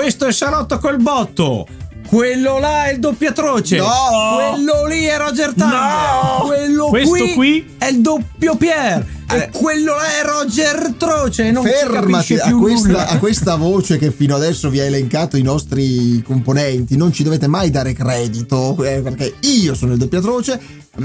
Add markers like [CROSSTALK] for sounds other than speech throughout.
Questo è Salotto col botto. Quello là è il doppio atroce. No! Quello lì è Roger Tanner. No! Quello Questo qui, qui? è il doppio Pier. Eh. E quello là è Roger Troce. Non Fermati a questa, a questa voce che fino adesso vi ha elencato i nostri componenti. Non ci dovete mai dare credito eh, perché io sono il doppiatroce.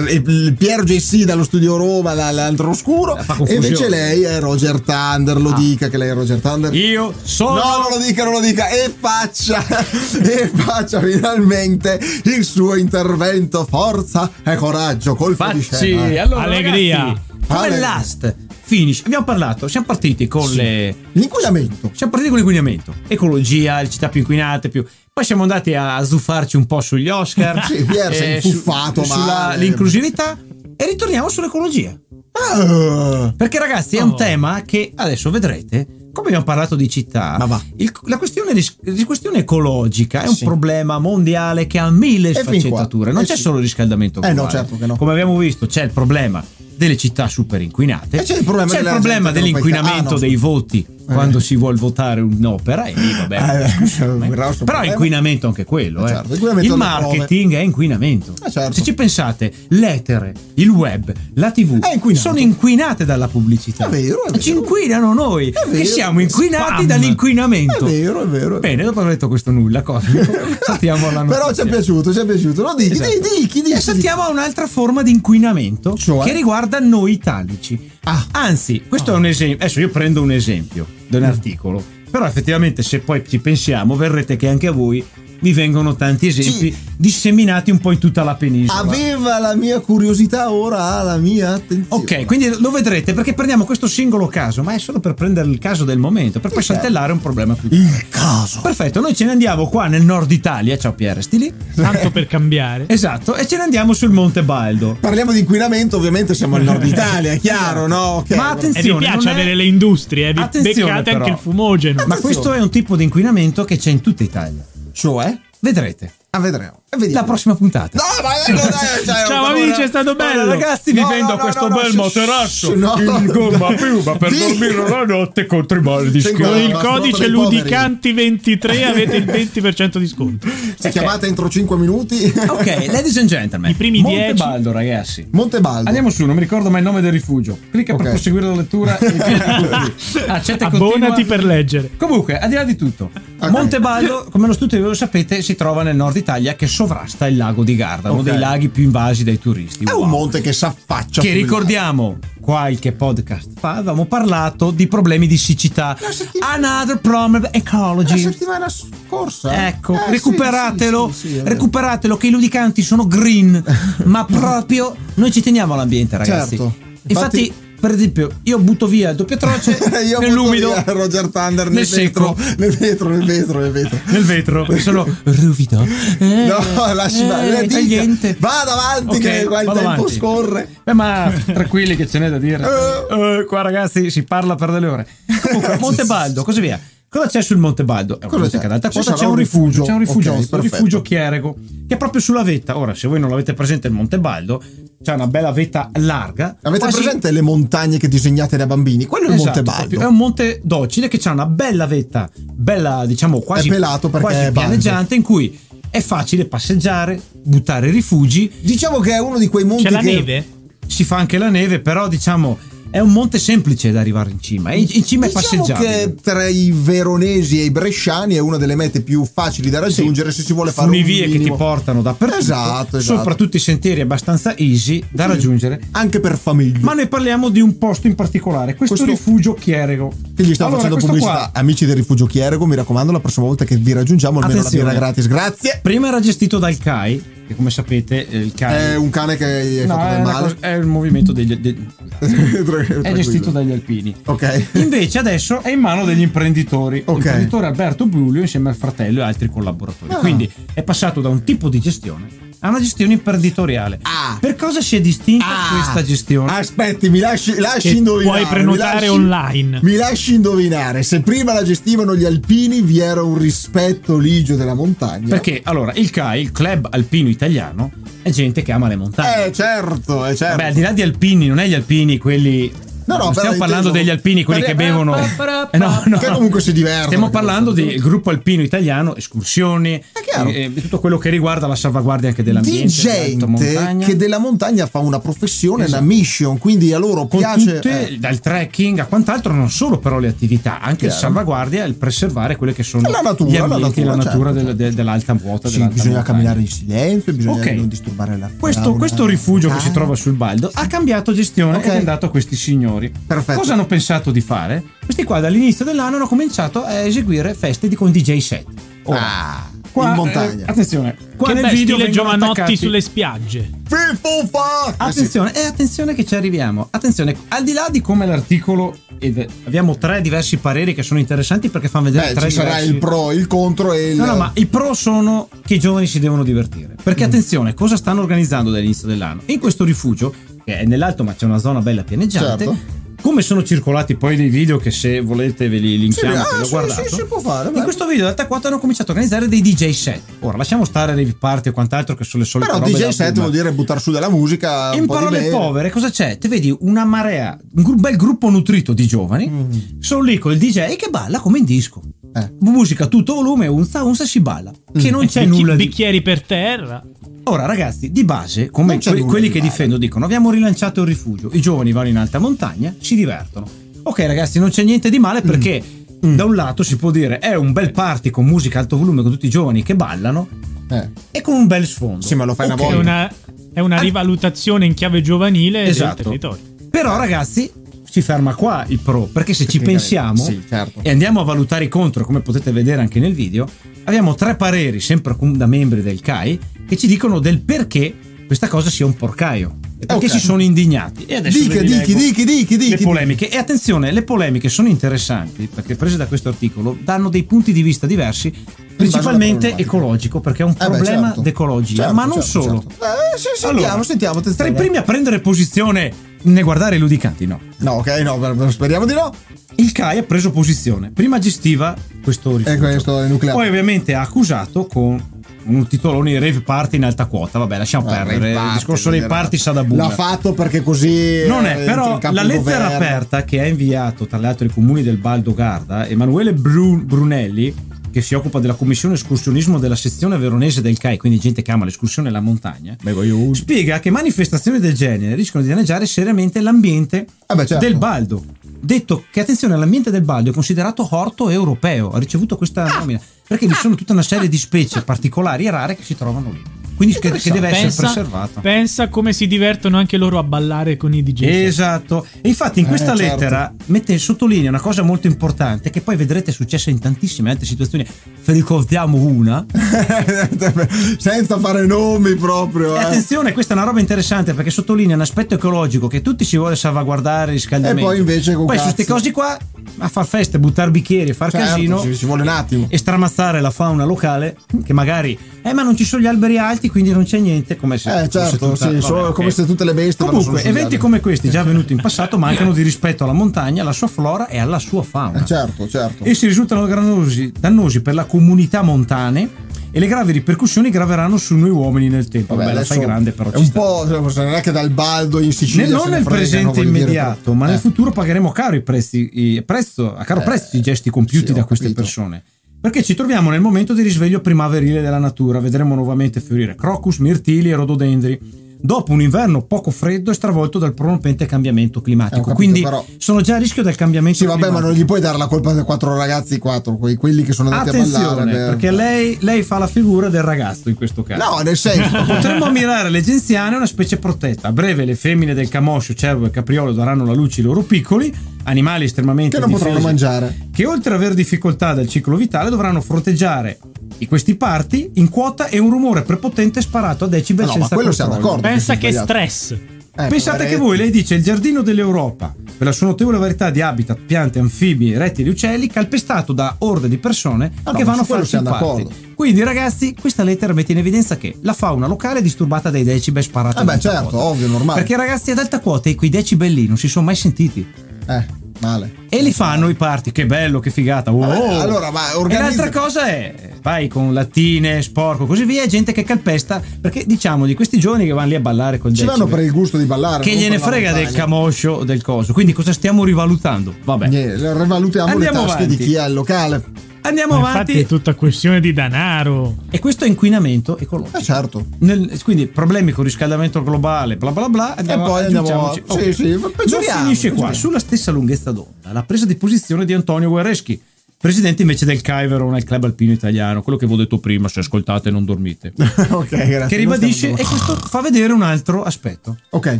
il Piero JC dallo studio Roma, dall'altro oscuro. E invece lei è Roger Thunder. Lo Ah. dica che lei è Roger Thunder. Io sono. No, non lo dica, non lo dica. E faccia, [LAUGHS] e faccia finalmente il suo intervento. Forza e coraggio, colpo di Facci. scena. Allora, Allegria. ragazzi, come Ale- last finish. Abbiamo parlato, siamo partiti con le. L'inquinamento. Siamo partiti con l'inquinamento, ecologia, le città più inquinate, più. Poi siamo andati a zuffarci un po' sugli Oscar. Sì, Pier si è su- infuffato sulla male. l'inclusività e ritorniamo sull'ecologia. Ah. Perché ragazzi è Oh. un tema che adesso vedrete, come abbiamo parlato di città, Ma va. il- la questione, di questione ecologica è un Sì. problema mondiale che ha mille E sfaccettature. Non Eh c'è sì. solo il riscaldamento Eh no, globale. certo che no. Come abbiamo visto c'è il problema delle città super inquinate. E c'è il problema C'è il problema dell'inquinamento ah, no, dei voti quando si vuole votare un'opera e lì vabbè. Eh, grosso Però è inquinamento anche quello. Eh, eh. certo, inquinamento il marketing è inquinamento. Eh, certo. Se ci pensate, l'etere, il web, la TV sono inquinate dalla pubblicità. È vero, è E Ci vero. inquinano noi, È che vero. siamo inquinati Spam. dall'inquinamento. È vero, è vero. Bene, dopo aver detto questo nulla, [LAUGHS] saltiamo alla Però notizia. ci è piaciuto, ci è piaciuto. Lo dici, Esatto. dici, dici, dici. E saltiamo a un'altra forma di inquinamento Cioè? che riguarda noi italici. Ah. Anzi, questo è un esempio. Adesso io prendo un esempio di un articolo. Però effettivamente, se poi ci pensiamo, verrete che anche a voi vi vengono tanti esempi Sì. disseminati un po' in tutta la penisola. Aveva la mia curiosità, ora ha la mia attenzione. Ok, quindi lo vedrete perché prendiamo questo singolo caso, ma è solo per prendere il caso del momento, per poi certo. saltellare un problema più Il caso. Perfetto, noi ce ne andiamo qua nel nord Italia, ciao Pierre, sti lì. Tanto per cambiare. Esatto, e ce ne andiamo sul Monte Baldo. Parliamo di inquinamento, ovviamente siamo al nord [LAUGHS] Italia, è chiaro, no? Ok. Ma E vi attenzione, piace non è- avere le industrie, eh? vi Attenzione, beccate però. anche il fumogeno. Ma questo è un tipo di inquinamento che c'è in tutta Italia. Cioè? Vedrete. Ah, vedremo. Vediamo. La prossima puntata. No, ma dai, cioè, Ciao amici, è stato bello. Allora, ragazzi, No, vivendo no, no, questo no, no, bel materasso in gomma piuma per dormire la notte contro i mal di Con il codice sono dei poveri. Ludicanti23 avete il 20% di sconto. Se chiamate entro 5 minuti. Ok, ladies and gentlemen. I primi Monte 10. Baldo, ragazzi. Montebaldo. Andiamo su, non mi ricordo mai il nome del rifugio. Clicca per Ok. proseguire la lettura. e. [LAUGHS] Accetta continua. Abbonati per leggere. Comunque, al di là di tutto, Ok. Montebaldo, come lo studio lo sapete, si trova nel nord Italia che sovrasta il lago di Garda, uno Ok. dei laghi più invasi dai turisti. È Wow. un monte che s'affaccia. Che ricordiamo qualche podcast fa avevamo parlato di problemi di siccità. La Another problem La ecology. settimana scorsa. Ecco, Eh, recuperatelo, sì, sì, sì, vero. recuperatelo che i ludicanti sono green, ma [LAUGHS] proprio noi ci teniamo all'ambiente, ragazzi. Certo. Infatti, Infatti- per esempio, io butto via il doppio atroce [LAUGHS] Io nell'umido, via Roger Thunder nel nel, vetro, nel vetro, nel vetro, nel vetro. nel vetro, perché sono [LAUGHS] ruvido. Eh, No, lasci eh, tagliente. Vada avanti Ok, che qua il vado tempo avanti. scorre. Beh, ma tranquilli che ce n'è da dire. Eh. Eh, qua ragazzi si parla per delle ore. Comunque, [LAUGHS] Montebaldo, così via. Cosa c'è sul Monte Baldo? È un Cosa c'è? che ad alta quota c'è un rifugio, rifugio. c'è un rifugio, Ok, un perfetto. rifugio Chierego, che è proprio sulla vetta. Ora, se voi non l'avete presente il Monte Baldo, c'è una bella vetta larga. Avete quasi- presente le montagne che disegnate da bambini? Quello è il Esatto, Monte proprio, Baldo. È un monte docile che ha una bella vetta, bella diciamo quasi, È pelato perché quasi è pianeggiante in cui è facile passeggiare, buttare rifugi, Diciamo che è uno di quei monti C'è la che neve? si fa anche la neve, però diciamo è un monte semplice da arrivare in cima. In in cima è Diciamo passeggiabile. che tra i veronesi e i bresciani è una delle mete più facili da raggiungere se si vuole fare un funivie che ti minimo- portano dappertutto, Esatto, esatto. soprattutto i sentieri abbastanza easy da raggiungere. anche per famiglie. Ma noi parliamo di un posto in particolare, questo, Questo- rifugio Chierego. che gli stiamo Allora, facendo pubblicità. qua, Amici del rifugio Chierego, mi raccomando, la prossima volta che vi raggiungiamo almeno Attenzione. la birra gratis. Grazie. prima era gestito dal CAI, che come sapete eh, il CAI È un cane che hai No, fatto è, del male. cosa- è il movimento degli, de- [LAUGHS] è gestito dagli alpini. Ok. Invece adesso è in mano degli imprenditori. Ok. L'imprenditore Alberto Brulio insieme al fratello e altri collaboratori. Ah. Quindi è passato da un tipo di gestione a una gestione imprenditoriale. Ah. Per cosa si è distinta Ah. questa gestione? Aspetti, mi lasci, lasci indovinare. puoi prenotare mi lasci- online. Mi lasci indovinare. Se prima la gestivano gli alpini, vi era un rispetto ligio della montagna. Perché allora il CAI, il club alpino italiano, è gente che ama le montagne. Eh, certo, eh, certo. Beh, al di là di alpini, non è gli alpini quelli No, no, stiamo parlando degli alpini, quelli che bevono. Eh, no, no. Che comunque si divertono. Stiamo parlando del gruppo alpino italiano, escursioni, chiaro. eh, eh, tutto quello che riguarda la salvaguardia anche di dell'ambiente, gente dell'alta montagna. che della montagna fa una professione, Esatto. una mission, quindi a loro con piace tutte, eh, dal trekking a quant'altro, non solo però le attività, anche il salvaguardia e il preservare quelle che sono La natura, la natura, certo, del- del- dell'alta vuota. sì, dell'alta bisogna montagna. camminare in silenzio, bisogna non disturbare la Questo, questo rifugio che si trova sul Baldo ha cambiato gestione ed è andato a questi signori. Perfetto. Cosa hanno pensato di fare? Questi qua dall'inizio dell'anno hanno cominciato a eseguire feste con DJ set. Ora, Ah, qua, in montagna. eh, attenzione, qua Che nel bel video stile Giovanotti attaccati- sulle spiagge. Fifo fuck! Eh. Attenzione, e attenzione che ci arriviamo. Attenzione, al di là di come l'articolo, ed abbiamo tre diversi pareri che sono interessanti perché fanno vedere Beh, tre ci sarà diversi. il pro, il contro e il No, no, ma i pro sono che i giovani si devono divertire. Perché Mm. attenzione, cosa stanno organizzando dall'inizio dell'anno? In questo rifugio, che è nell'alto ma c'è una zona bella pianeggiante, Certo. Come sono circolati poi dei video che se volete ve li Sì, linkiamo, ah, che l'ho sì, guardato. sì, si può fare, beh. In questo video d'alta quota hanno cominciato a organizzare dei DJ set. Ora lasciamo stare rave party e quant'altro che sono le solite Però robe DJ set vuol dire buttare su della musica un In parole povere, cosa c'è? Ti vedi una marea, un bel gruppo nutrito di giovani, Mm. sono lì con il DJ che balla come in disco. Eh. Musica a tutto volume, unza unza si balla. Che non c'è Bicchi- nulla di Bicchieri per terra. Ora, ragazzi, di base, come que- quelli di che difendo dicono, abbiamo rilanciato il rifugio, i giovani vanno in alta montagna, si divertono. Ok, ragazzi, non c'è niente di male perché Mm. da un lato si può dire è un bel party con musica a alto volume con tutti i giovani che ballano Eh. e con un bel sfondo. Sì, ma lo fai una Ok. È volta. una, è una rivalutazione in chiave giovanile Esatto. del territorio. Però, ragazzi, si ferma qua il pro, perché se ci pensiamo sì, certo. e andiamo a valutare i contro, come potete vedere anche nel video, abbiamo tre pareri, sempre da membri del CAI, che ci dicono del perché questa cosa sia un porcaio. E perché Ok. si sono indignati. E adesso Dica, dichi, dichi, dichi, dichi. le polemiche. E attenzione, le polemiche sono interessanti perché prese da questo articolo danno dei punti di vista diversi, principalmente ecologico, perché è un Eh problema certo. d'ecologia, Certo, ma non certo, solo. certo. Eh, sì, sentiamo, Allora, sentiamo, Tra i primi a prendere posizione ne guardare i ludicanti, no. No, ok, no, per- per- speriamo di no. Il CAI ha preso posizione. Prima gestiva questo rifugio. E questo è nucleare. Poi ovviamente ha accusato con un titolone rave party in alta quota. Vabbè, lasciamo Ah, perdere. Ray il discorso dei Party, party sa da L'ha boomer. fatto perché così. Non eh, è, entra però la lettera aperta che ha inviato tra le altre comuni del Baldo Garda, Emanuele Bru- Brunelli, che si occupa della commissione escursionismo della sezione veronese del CAI, quindi gente che ama l'escursione e la montagna, Beh, voglio- spiega che manifestazioni del genere rischiano di danneggiare seriamente l'ambiente Eh beh, certo. del Baldo. Detto che attenzione, l'ambiente del Baldo è considerato orto europeo, ha ricevuto questa Ah. nomina perché vi sono tutta una serie di specie particolari e rare che si trovano lì. Quindi che, che deve essere Pensa, preservato. pensa come si divertono anche loro a ballare con i DJ. Esatto, e infatti in Eh, questa certo. lettera mette sottolinea una cosa molto importante che poi vedrete è successa in tantissime altre situazioni. Ve ricordiamo una. [LAUGHS] Senza fare nomi proprio. E eh. attenzione, questa è una roba interessante perché sottolinea un aspetto ecologico che tutti si vuole salvaguardare il riscaldamento. E poi invece con Poi su queste cose qua a far feste, buttare bicchieri, far Certo, casino ci, ci vuole un attimo. e stramazzare la fauna locale che magari eh ma non ci sono gli alberi alti quindi non c'è niente come se Eh, come se certo, tutta- sì, vabbè, come se tutte le bestie comunque eventi come questi già avvenuti in passato mancano di rispetto alla montagna alla sua flora e alla sua fauna Eh, certo, certo. essi risultano dannosi, dannosi per la comunità montane e le gravi ripercussioni graveranno su noi uomini nel tempo Vabbè, Vabbè, la fai grande però è un sta. po' cioè, non è che dal baldo in Sicilia Nel- non ne nel fregano, presente dire, immediato, però- ma nel eh. futuro pagheremo caro i prezzi, i prezzo, a caro Eh, prezzo i gesti compiuti sì, da queste capito. persone. Perché ci troviamo nel momento di risveglio primaverile della natura, vedremo nuovamente fiorire crocus, mirtili e rododendri. Dopo un inverno poco freddo e stravolto dal prorompente cambiamento Eh, climatico. capito, Quindi però- sono già a rischio del cambiamento Sì, vabbè, ma climatico. non gli puoi dare la colpa dei quattro ragazzi, quattro, quei- quelli che sono andati a Attenzione, ballare. per- perché lei, lei fa la figura del ragazzo in questo caso. No, nel senso. [LAUGHS] Potremmo ammirare le genziane una specie protetta. A breve le femmine del camoscio, cervo e capriolo daranno la luce ai loro piccoli, animali estremamente Che non potranno difesi, mangiare. Che oltre ad aver difficoltà del ciclo vitale dovranno fronteggiare i- questi parti in quota e un rumore prepotente sparato a decibel No, no, ma senza quello siamo d'accordo. Pensa che sbagliato. stress. Eh, Pensate poveretti. che voi, lei dice, il giardino dell'Europa, per la sua notevole varietà di habitat, piante, anfibi, rettili e uccelli, calpestato da orde di persone Ah, no, che ma vanno a farsi d'accordo. Quindi, ragazzi, questa lettera mette in evidenza che la fauna locale è disturbata dai decibel sparati. Eh beh, certo, quota. ovvio, normale. Perché, ragazzi, ad alta quota quei decibel lì non si sono mai sentiti. Eh, male. E li fanno i party, che bello, che figata. Wow. Vabbè, allora, ma E organizza- l'altra cosa è vai con lattine, sporco, così via, e gente che calpesta, perché diciamo di questi giovani che vanno lì a ballare col Ci vanno per il gusto di ballare. che gliene frega del camoscio o del coso. Quindi cosa stiamo rivalutando? Vabbè. Niente, rivalutiamo Andiamo le tasche avanti. di chi ha il locale. Andiamo Ma avanti. infatti è tutta questione di denaro. E questo è inquinamento ecologico. Eh certo. Nel- quindi problemi con riscaldamento globale, bla bla bla. Andiamo, e poi andiamo. Sì, Oh. sì, Non finisce qua, sulla stessa lunghezza d'onda, la presa di posizione di Antonio Guerreschi, presidente invece del Caivero nel club alpino italiano, quello che avevo detto prima, se ascoltate non dormite, [LAUGHS] ok, grazie. che ribadisce e questo fa vedere un altro aspetto. Ok.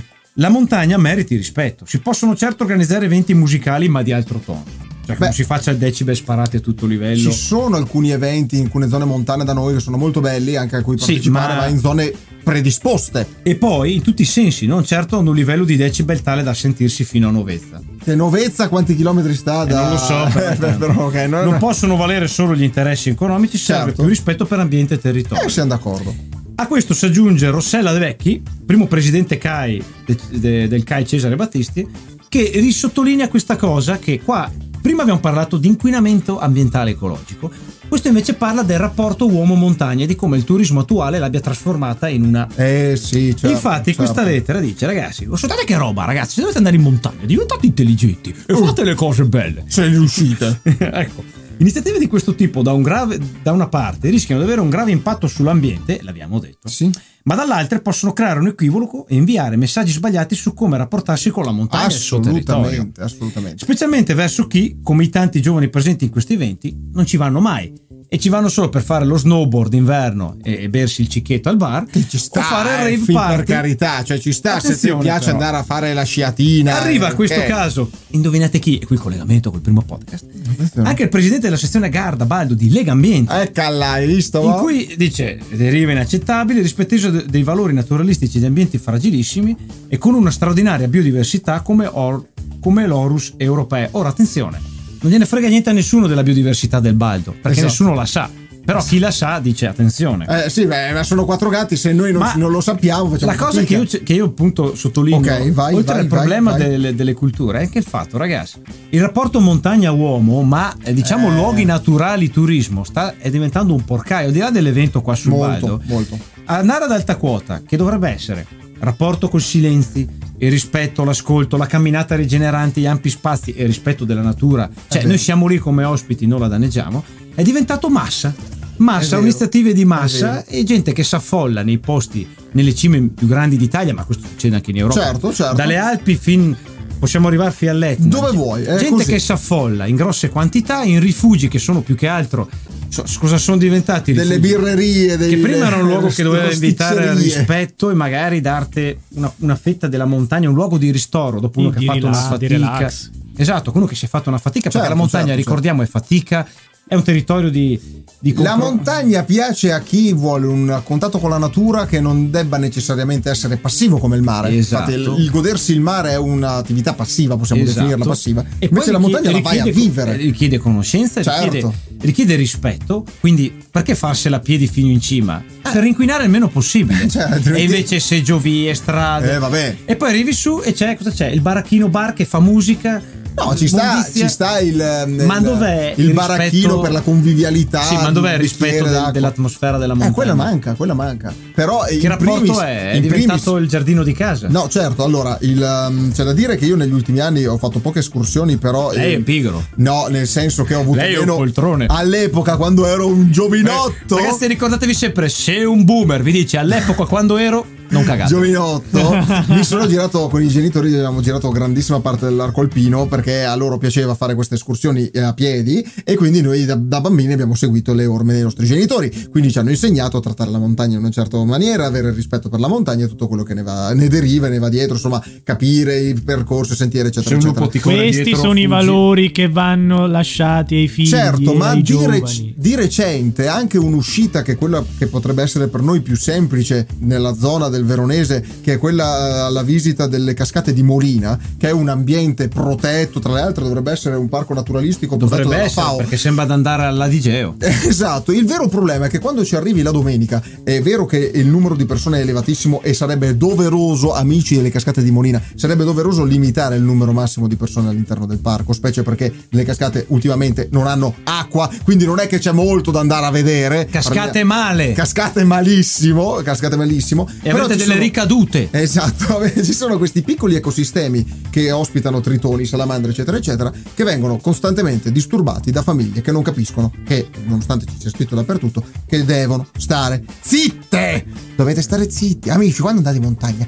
La montagna meriti rispetto, si possono certo organizzare eventi musicali ma di altro tono, cioè Beh. non si faccia il decibel sparati a tutto livello. Ci sono alcuni eventi in alcune zone montane da noi che sono molto belli, anche a cui Sì, partecipare, ma- ma in zone predisposte. E poi in tutti i sensi, non certo ad un livello di decibel tale da sentirsi fino a Novezza. Che Novezza quanti chilometri sta Eh, da... non lo so, Eh, però- [LAUGHS] però, ok, non, non possono valere solo gli interessi economici, serve Certo. più rispetto per ambiente e territorio. Eh, siamo d'accordo. A questo si aggiunge Rossella De Vecchi, primo presidente CAI de- de- del CAI Cesare Battisti, che risottolinea questa cosa che qua prima abbiamo parlato di inquinamento ambientale ecologico, questo invece parla del rapporto uomo-montagna e di come il turismo attuale l'abbia trasformata in una... Eh sì, certo. Infatti certo. questa lettera dice ragazzi, guardate che roba ragazzi, se dovete andare in montagna diventate intelligenti e Uh. fate le cose belle. Se ne riuscite. [LAUGHS] ecco. Iniziative di questo tipo da, un grave- da una parte rischiano di avere un grave impatto sull'ambiente, l'abbiamo detto, Sì. Ma dall'altra possono creare un equivoco e inviare messaggi sbagliati su come rapportarsi con la montagna. Assolutamente, assolutamente. Specialmente verso chi, come i tanti giovani presenti in questi eventi, non ci vanno mai e ci vanno solo per fare lo snowboard d'inverno e, e bersi il cicchetto al bar Che ci sta, o fare il eh, rave party. per carità, cioè ci sta se ti Attenzione, piace però. andare a fare la sciatina. Arriva eh, questo caso, indovinate chi? E qui collegamento col primo podcast. Anche il presidente della sezione Garda Baldo di Lega Ambiente. Eccola, hai visto? in cui dice deriva inaccettabile rispettoso de- dei valori naturalistici di ambienti fragilissimi e con una straordinaria biodiversità come, or- come l'Orus europeo. Ora attenzione, non gliene frega niente a nessuno della biodiversità del Baldo, perché Esatto. nessuno la sa. Però chi la sa dice attenzione. Eh sì, beh, ma sono quattro gatti, se noi non, non lo sappiamo facciamo La cosa che io, che io appunto sottolineo, Ok, vai, oltre vai, al vai, problema. Delle, delle culture, è anche il fatto, ragazzi, il rapporto montagna-uomo, ma eh, diciamo Eh. luoghi naturali, turismo, sta, è diventando un porcaio, al di là dell'evento qua sul Molto, Baldo. molto. Andare ad alta quota, che dovrebbe essere rapporto con silenzi, il rispetto, l'ascolto, la camminata rigenerante, gli ampi spazi e il rispetto della natura, cioè vero. noi siamo lì come ospiti, non la danneggiamo, è diventato massa. Massa, iniziative di massa e gente che si affolla nei posti, nelle cime più grandi d'Italia, ma questo succede anche in Europa. Certo, certo. Dalle Alpi fin possiamo arrivare fino all'Etna. Dove vuoi, è gente così. che si affolla in grosse quantità in rifugi che sono più che altro cosa sono diventati Delle rifugi? birrerie, dei, che prima era un luogo che doveva [LAUGHS] invitare al rispetto e magari darti una, una fetta della montagna, un luogo di ristoro dopo uno Di- che di ha fatto relax, una fatica. Esatto, uno che si è fatto una fatica perché Certo, la montagna, certo, ricordiamo, è fatica, è un territorio di La montagna piace a chi vuole un contatto con la natura che non debba necessariamente essere passivo come il mare. Esatto. Infatti, il, il godersi il mare è un'attività passiva, possiamo Esatto. definirla passiva. E Invece la montagna la vai a vivere. Richiede conoscenza, Certo. richiede, richiede rispetto. Quindi, perché farsela a piedi fino in cima? Eh. Per inquinare il meno possibile. [LAUGHS] Cioè, altrimenti- e invece seggiovie, strade. Eh. E poi arrivi su e c'è, cosa c'è? Il baracchino bar che fa musica. No, ci sta, ci sta il, ehm, Ma il- dov'è il il baracchino rispetto- per la convivialità? Sì, ma dov'è il rispetto d'acqua? dell'atmosfera della Eh, montagna? quella manca, quella manca. Però Che in rapporto primis- è? È diventato primis- il giardino di casa. No, certo, allora il, um, c'è da dire che io negli ultimi anni ho fatto poche escursioni, però. Lei eh, è pigro. No, nel senso che ho avuto Lei meno poltrone. all'epoca quando ero un giovinotto. Eh, Ragazzi, ricordatevi sempre: se un boomer vi dice all'epoca quando ero, non cagate. Giovinotto, [LAUGHS] mi sono girato con i genitori, abbiamo girato grandissima parte dell'arco alpino perché a loro piaceva fare queste escursioni eh, a piedi e quindi noi da, da bambini abbiamo seguito le orme dei nostri genitori, quindi ci hanno insegnato a trattare la montagna in una certa maniera, avere rispetto per la montagna e tutto quello che ne, va, ne deriva, ne va dietro, insomma capire i percorsi, i sentieri Se eccetera eccetera. Questi dietro, sono i fuggi. valori che vanno lasciati ai figli. Certo, e ma ai di, rec- di recente anche un'uscita che è quella che potrebbe essere per noi più semplice nella zona del Veronese, che è quella eh, alla visita delle cascate di Molina, che è un ambiente protetto, tra le altre dovrebbe essere un parco naturalistico protetto Dovrebbe dalla essere FAO. perché sembra di andare all'Adigeo. [LAUGHS] Esatto, il vero problema è che quando ci arrivi la domenica è vero che il numero di persone è elevatissimo e sarebbe doveroso, amici delle cascate di Molina, sarebbe doveroso limitare il numero massimo di persone all'interno del parco, specie perché le cascate ultimamente non hanno acqua, quindi non è che c'è molto da andare a vedere. Cascate male. Cascate malissimo, cascate malissimo. e Però avete delle sono- ricadute. Esatto, [LAUGHS] ci sono questi piccoli ecosistemi che ospitano tritoni, salamandre, eccetera, eccetera, che vengono costantemente disturbati da famiglie che non capiscono che, nonostante ci sia scritto dappertutto, che devono stare zitte. Dovete stare zitti, amici, quando andate in montagna.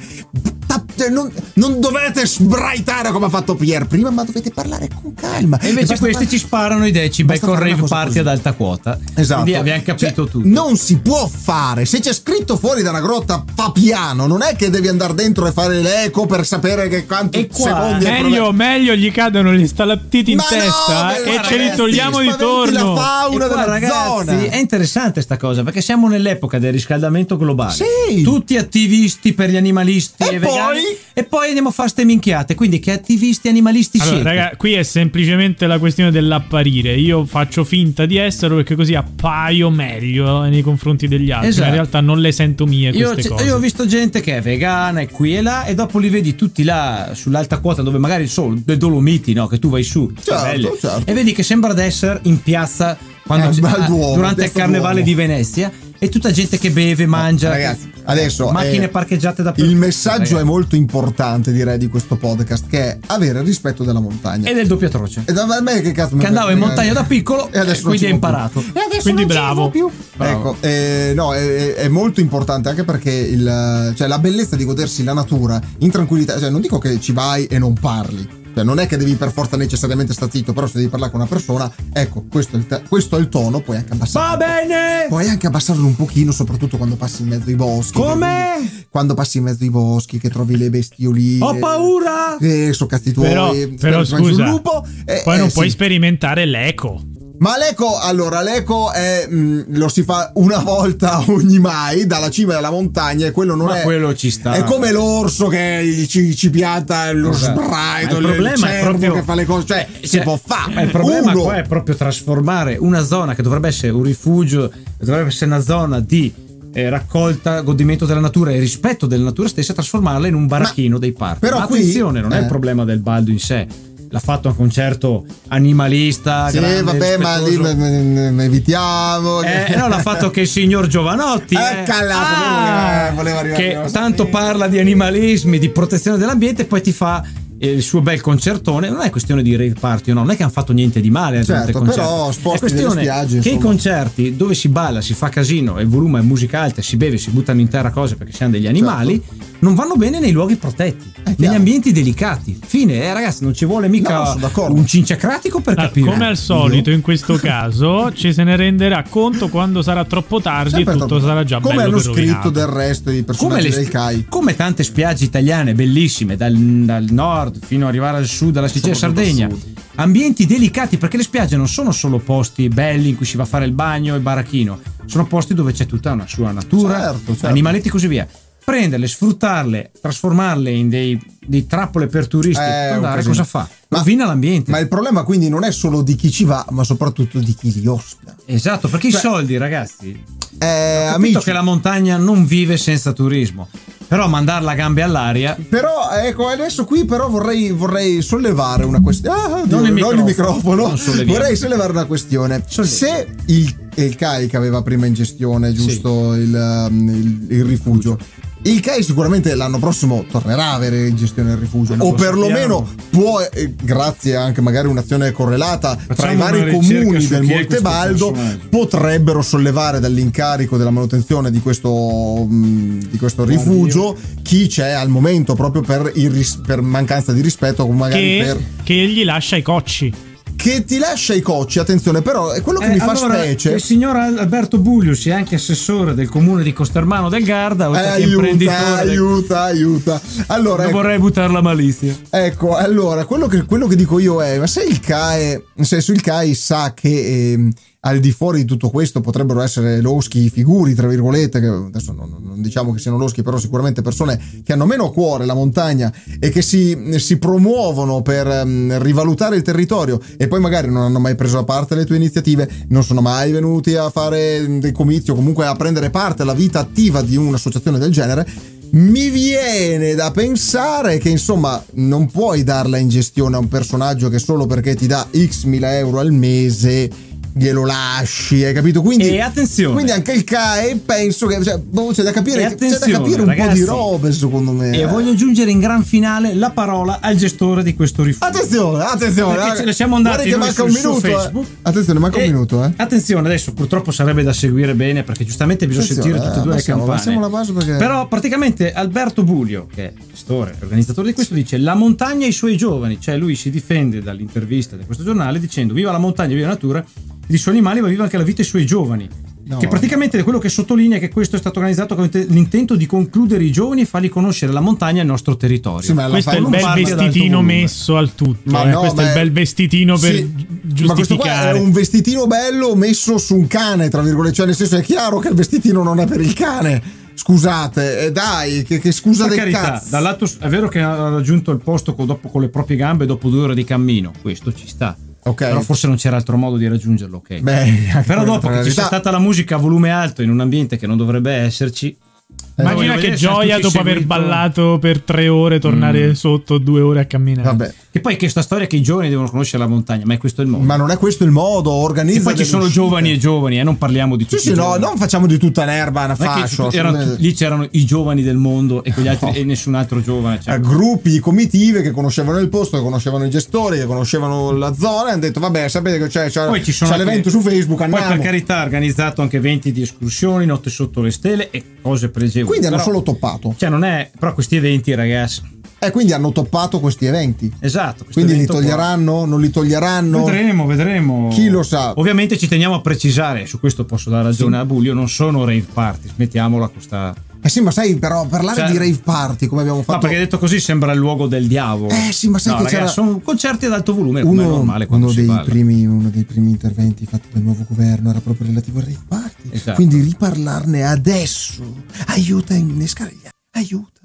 Non, non dovete sbraitare come ha fatto Pier prima, ma dovete parlare con calma. E invece questi far- ci sparano i decibel con rave party così. ad alta quota. Esatto. Quindi abbiamo capito Cioè, tutto. Non si può fare. Se c'è scritto fuori da una grotta, fa piano. Non è che devi andare dentro e fare l'eco per sapere che quanto E qua, secondi è Meglio, meglio gli cadono gli stalattiti in Ma no, testa che e guarda, ce li ragazzi, togliamo di spaventi la torno. fauna E qua, della ragazzi, zona. è interessante sta cosa perché siamo nell'epoca del riscaldamento globale. Sì. Tutti attivisti per gli animalisti E e, poi? vegani. E poi andiamo a fare ste minchiate. Quindi, che attivisti animalisti Allora, siete? raga, qui è semplicemente la questione dell'apparire. Io faccio finta di esserlo perché così appaio meglio nei confronti degli altri. Esatto. In realtà non le sento mie Io, queste c- cose. io ho visto gente che è vegana e qui e là, e dopo li vedi tutti là sull'alta quota dove magari sono dei Dolomiti, no? Che tu vai su, Certo, certo. e vedi che sembra di essere in piazza quando Eh, ah, durante il carnevale Duomo. di Venezia. E tutta gente che beve, mangia, Ragazzi, adesso macchine eh, parcheggiate dappertutto. Il messaggio ragazzi. è molto importante, direi, di questo podcast, che è avere rispetto della montagna. E del doppio atroce. E da me che cazzo Che andavo in montagna da piccolo e adesso quindi hai vado più. imparato. E adesso Quindi bravo. più. Bravo. Ecco, eh, no, è, è molto importante anche perché il, cioè, la bellezza di godersi la natura in tranquillità, cioè non dico che ci vai e non parli. Cioè, non è che devi per forza necessariamente stare zitto, però se devi parlare con una persona, ecco, questo è il, te- questo è il tono, puoi anche abbassarlo. Va bene! Puoi anche abbassarlo un pochino, soprattutto quando passi in mezzo ai boschi. Come? Quando passi in mezzo ai boschi, che trovi le bestioline. Ho paura! Eh, so cazzi tuoi. Però, spero però scusa, un lupo. eh, poi eh, non sì. puoi sperimentare l'eco. Ma l'eco, allora, l'eco è, mh, lo si fa una volta [LAUGHS] ogni mai, dalla cima della montagna, e quello non Ma è. quello ci sta. È come l'orso che ci, ci pianta lo Esatto. sbraito, Ma il il problema è cervo proprio- che fa le cose. Cioè, si Cioè, può fare. ma il problema Uno, qua è proprio trasformare una zona che dovrebbe essere un rifugio, dovrebbe essere una zona di eh, raccolta, godimento della natura e rispetto della natura stessa, trasformarla in un baracchino dei parchi. però Ma qui- attenzione, non è eh. il problema del baldo in sé. L'ha fatto anche un certo animalista. Sì, grande, vabbè, ma lì ne- evitiamo. Eh, no, l'ha fatto che il signor Giovanotti. eh. Eccala, Ah, voleva arrivare che tanto parla di animalismi, di protezione dell'ambiente, e poi ti fa eh, il suo bel concertone. Non è questione di rave party o no, non è che hanno fatto niente di male durante Certo, però è questione spiagge, che i concerti dove si balla, si fa casino e il volume è musica alta, si beve, si buttano in terra cose perché siamo degli animali, non vanno bene nei luoghi protetti, negli Certo. chiaro. ambienti delicati. Fine, eh, ragazzi, non ci vuole mica No, un cinciacratico per Ah, capire. come al solito, in questo caso, ci se ne renderà conto quando sarà troppo tardi Sempre e tutto troppo. sarà già Come bello hanno scritto rovinato. del resto i come, personaggi le- del CAI. come tante spiagge italiane bellissime dal, dal nord fino ad arrivare al sud dalla Sicilia e Sardegna ambienti delicati perché le spiagge non sono solo posti belli in cui si va a fare il bagno e il barachino sono posti dove c'è tutta una sua natura Certo, certo. animaletti e così via prenderle, sfruttarle, trasformarle in dei, dei trappole per turisti Eh, andare, cosa fa? Ma- Rovina l'ambiente. Ma il problema quindi non è solo di chi ci va, ma soprattutto di chi li ospita. Esatto, perché Cioè- i soldi, ragazzi, Eh, Ho amici, che la montagna non vive senza turismo. Però mandarla a gambe all'aria. Però ecco, adesso qui però vorrei, vorrei sollevare una questione. Ah, Non il non il microfono. microfono. Non. Vorrei sollevare una questione. Sollevi. Se il, il CAI che aveva prima in gestione, giusto, il, um, il- il rifugio. Il CAI sicuramente l'anno prossimo tornerà a avere in gestione il rifugio, o lo perlomeno sappiamo. può, eh, grazie anche magari a un'azione correlata tra Facciamo i vari comuni del Montebaldo, potrebbero sollevare dall'incarico della manutenzione di questo, mh, di questo rifugio chi c'è al momento proprio per, il ris- per mancanza di rispetto magari Che, per che gli lascia i cocci. Che ti lascia i cocci attenzione però è quello che Eh, mi fa allora, specie Il signor Al- Alberto Buglius è anche assessore del comune di Costermano del Garda, Eh, aiuta imprenditore. del- aiuta aiuta allora Non ecco, vorrei buttare la malizia. ecco, allora quello che, quello che dico io è ma se il CAE se se il CAI sa che ehm, al di fuori di tutto questo potrebbero essere loschi figuri, tra virgolette, che adesso non, non diciamo che siano loschi, però sicuramente persone che hanno meno a cuore la montagna e che si, si promuovono per um, rivalutare il territorio e poi magari non hanno mai preso a parte le tue iniziative, non sono mai venuti a fare dei comizi o comunque a prendere parte alla vita attiva di un'associazione del genere. Mi viene da pensare che insomma non puoi darla in gestione a un personaggio che solo perché ti dà x mila euro al mese glielo lasci, hai capito? Quindi, e attenzione. Quindi anche il CAE penso che cioè, boh, c'è da capire, c'è da capire un ragazzi, po' di robe secondo me. E voglio aggiungere in gran finale la parola al gestore di questo rifugio. Attenzione, attenzione. Perché ce ne siamo andati che manca un minuto. Eh. Attenzione, manca e, un minuto. Eh. Attenzione, adesso purtroppo sarebbe da seguire bene perché giustamente bisogna attenzione, sentire tutte e due eh, passiamo, le campane. Perché... Però praticamente Alberto Bulio, che è gestore, organizzatore di questo, dice la montagna e i suoi giovani, cioè lui si difende dall'intervista di questo giornale dicendo viva la montagna, viva la natura i suoi animali, ma viva anche la vita dei suoi giovani. No. Che praticamente è quello che sottolinea che questo è stato organizzato con l'intento di concludere i giovani e farli conoscere la montagna e il nostro territorio. Sì, questo è il bel vestitino messo al tutto. Ma eh? no, questo è il bel vestitino per sì, giustificare. Ma questo qua è un vestitino bello messo su un cane, tra virgolette. Cioè, nel senso, è chiaro che il vestitino non è per il cane. Scusate, eh, dai, che, che scusa per del carità, cazzo. Dall'altro, è vero che ha raggiunto il posto con, dopo, con le proprie gambe dopo due ore di cammino. Questo ci sta Okay. Però forse non c'era altro modo di raggiungerlo, ok. Beh, Però [LAUGHS] dopo che ci sia stata la musica a volume alto in un ambiente che non dovrebbe esserci, Immagina che gioia dopo aver ballato per tre ore tornare mm. sotto due ore a camminare. Vabbè. E poi questa storia che i giovani devono conoscere la montagna, ma è questo il modo. Ma non è questo il modo, organizza. E poi ci sono uscite. giovani e giovani, e eh, non parliamo di tutti. Sì, sì, no, non facciamo di tutta l'erba una fascia. Erano, lì c'erano i giovani del mondo e, quegli altri, no. e nessun altro giovane. Cioè. Gruppi, comitive che conoscevano il posto, che conoscevano i gestori, che conoscevano la zona e hanno detto vabbè, sapete che c'è, c'è, c'è l'evento su Facebook, andiamo. Poi per carità ha organizzato anche eventi di escursioni, notte sotto le stelle e cose pregevoli. Quindi hanno solo toppato. Cioè, non è. Però questi eventi, ragazzi. E eh, quindi hanno toppato questi eventi. Esatto. Quindi li toglieranno? Qua. Non li toglieranno? Vedremo, vedremo. Chi lo sa? Ovviamente ci teniamo a precisare, su questo posso dare ragione sì. a Buglio, non sono rave party, smettiamola questa eh sì, ma sai, però parlare cioè, di rave party come abbiamo fatto. Ma perché detto così sembra il luogo del diavolo. Eh sì, ma sai no, che ragazzi, c'era... sono concerti ad alto volume, uno, normale uno dei, primi, uno dei primi interventi fatti dal nuovo governo era proprio relativo al rave party. Esatto. Quindi riparlarne adesso aiuta a innescare gli aiuta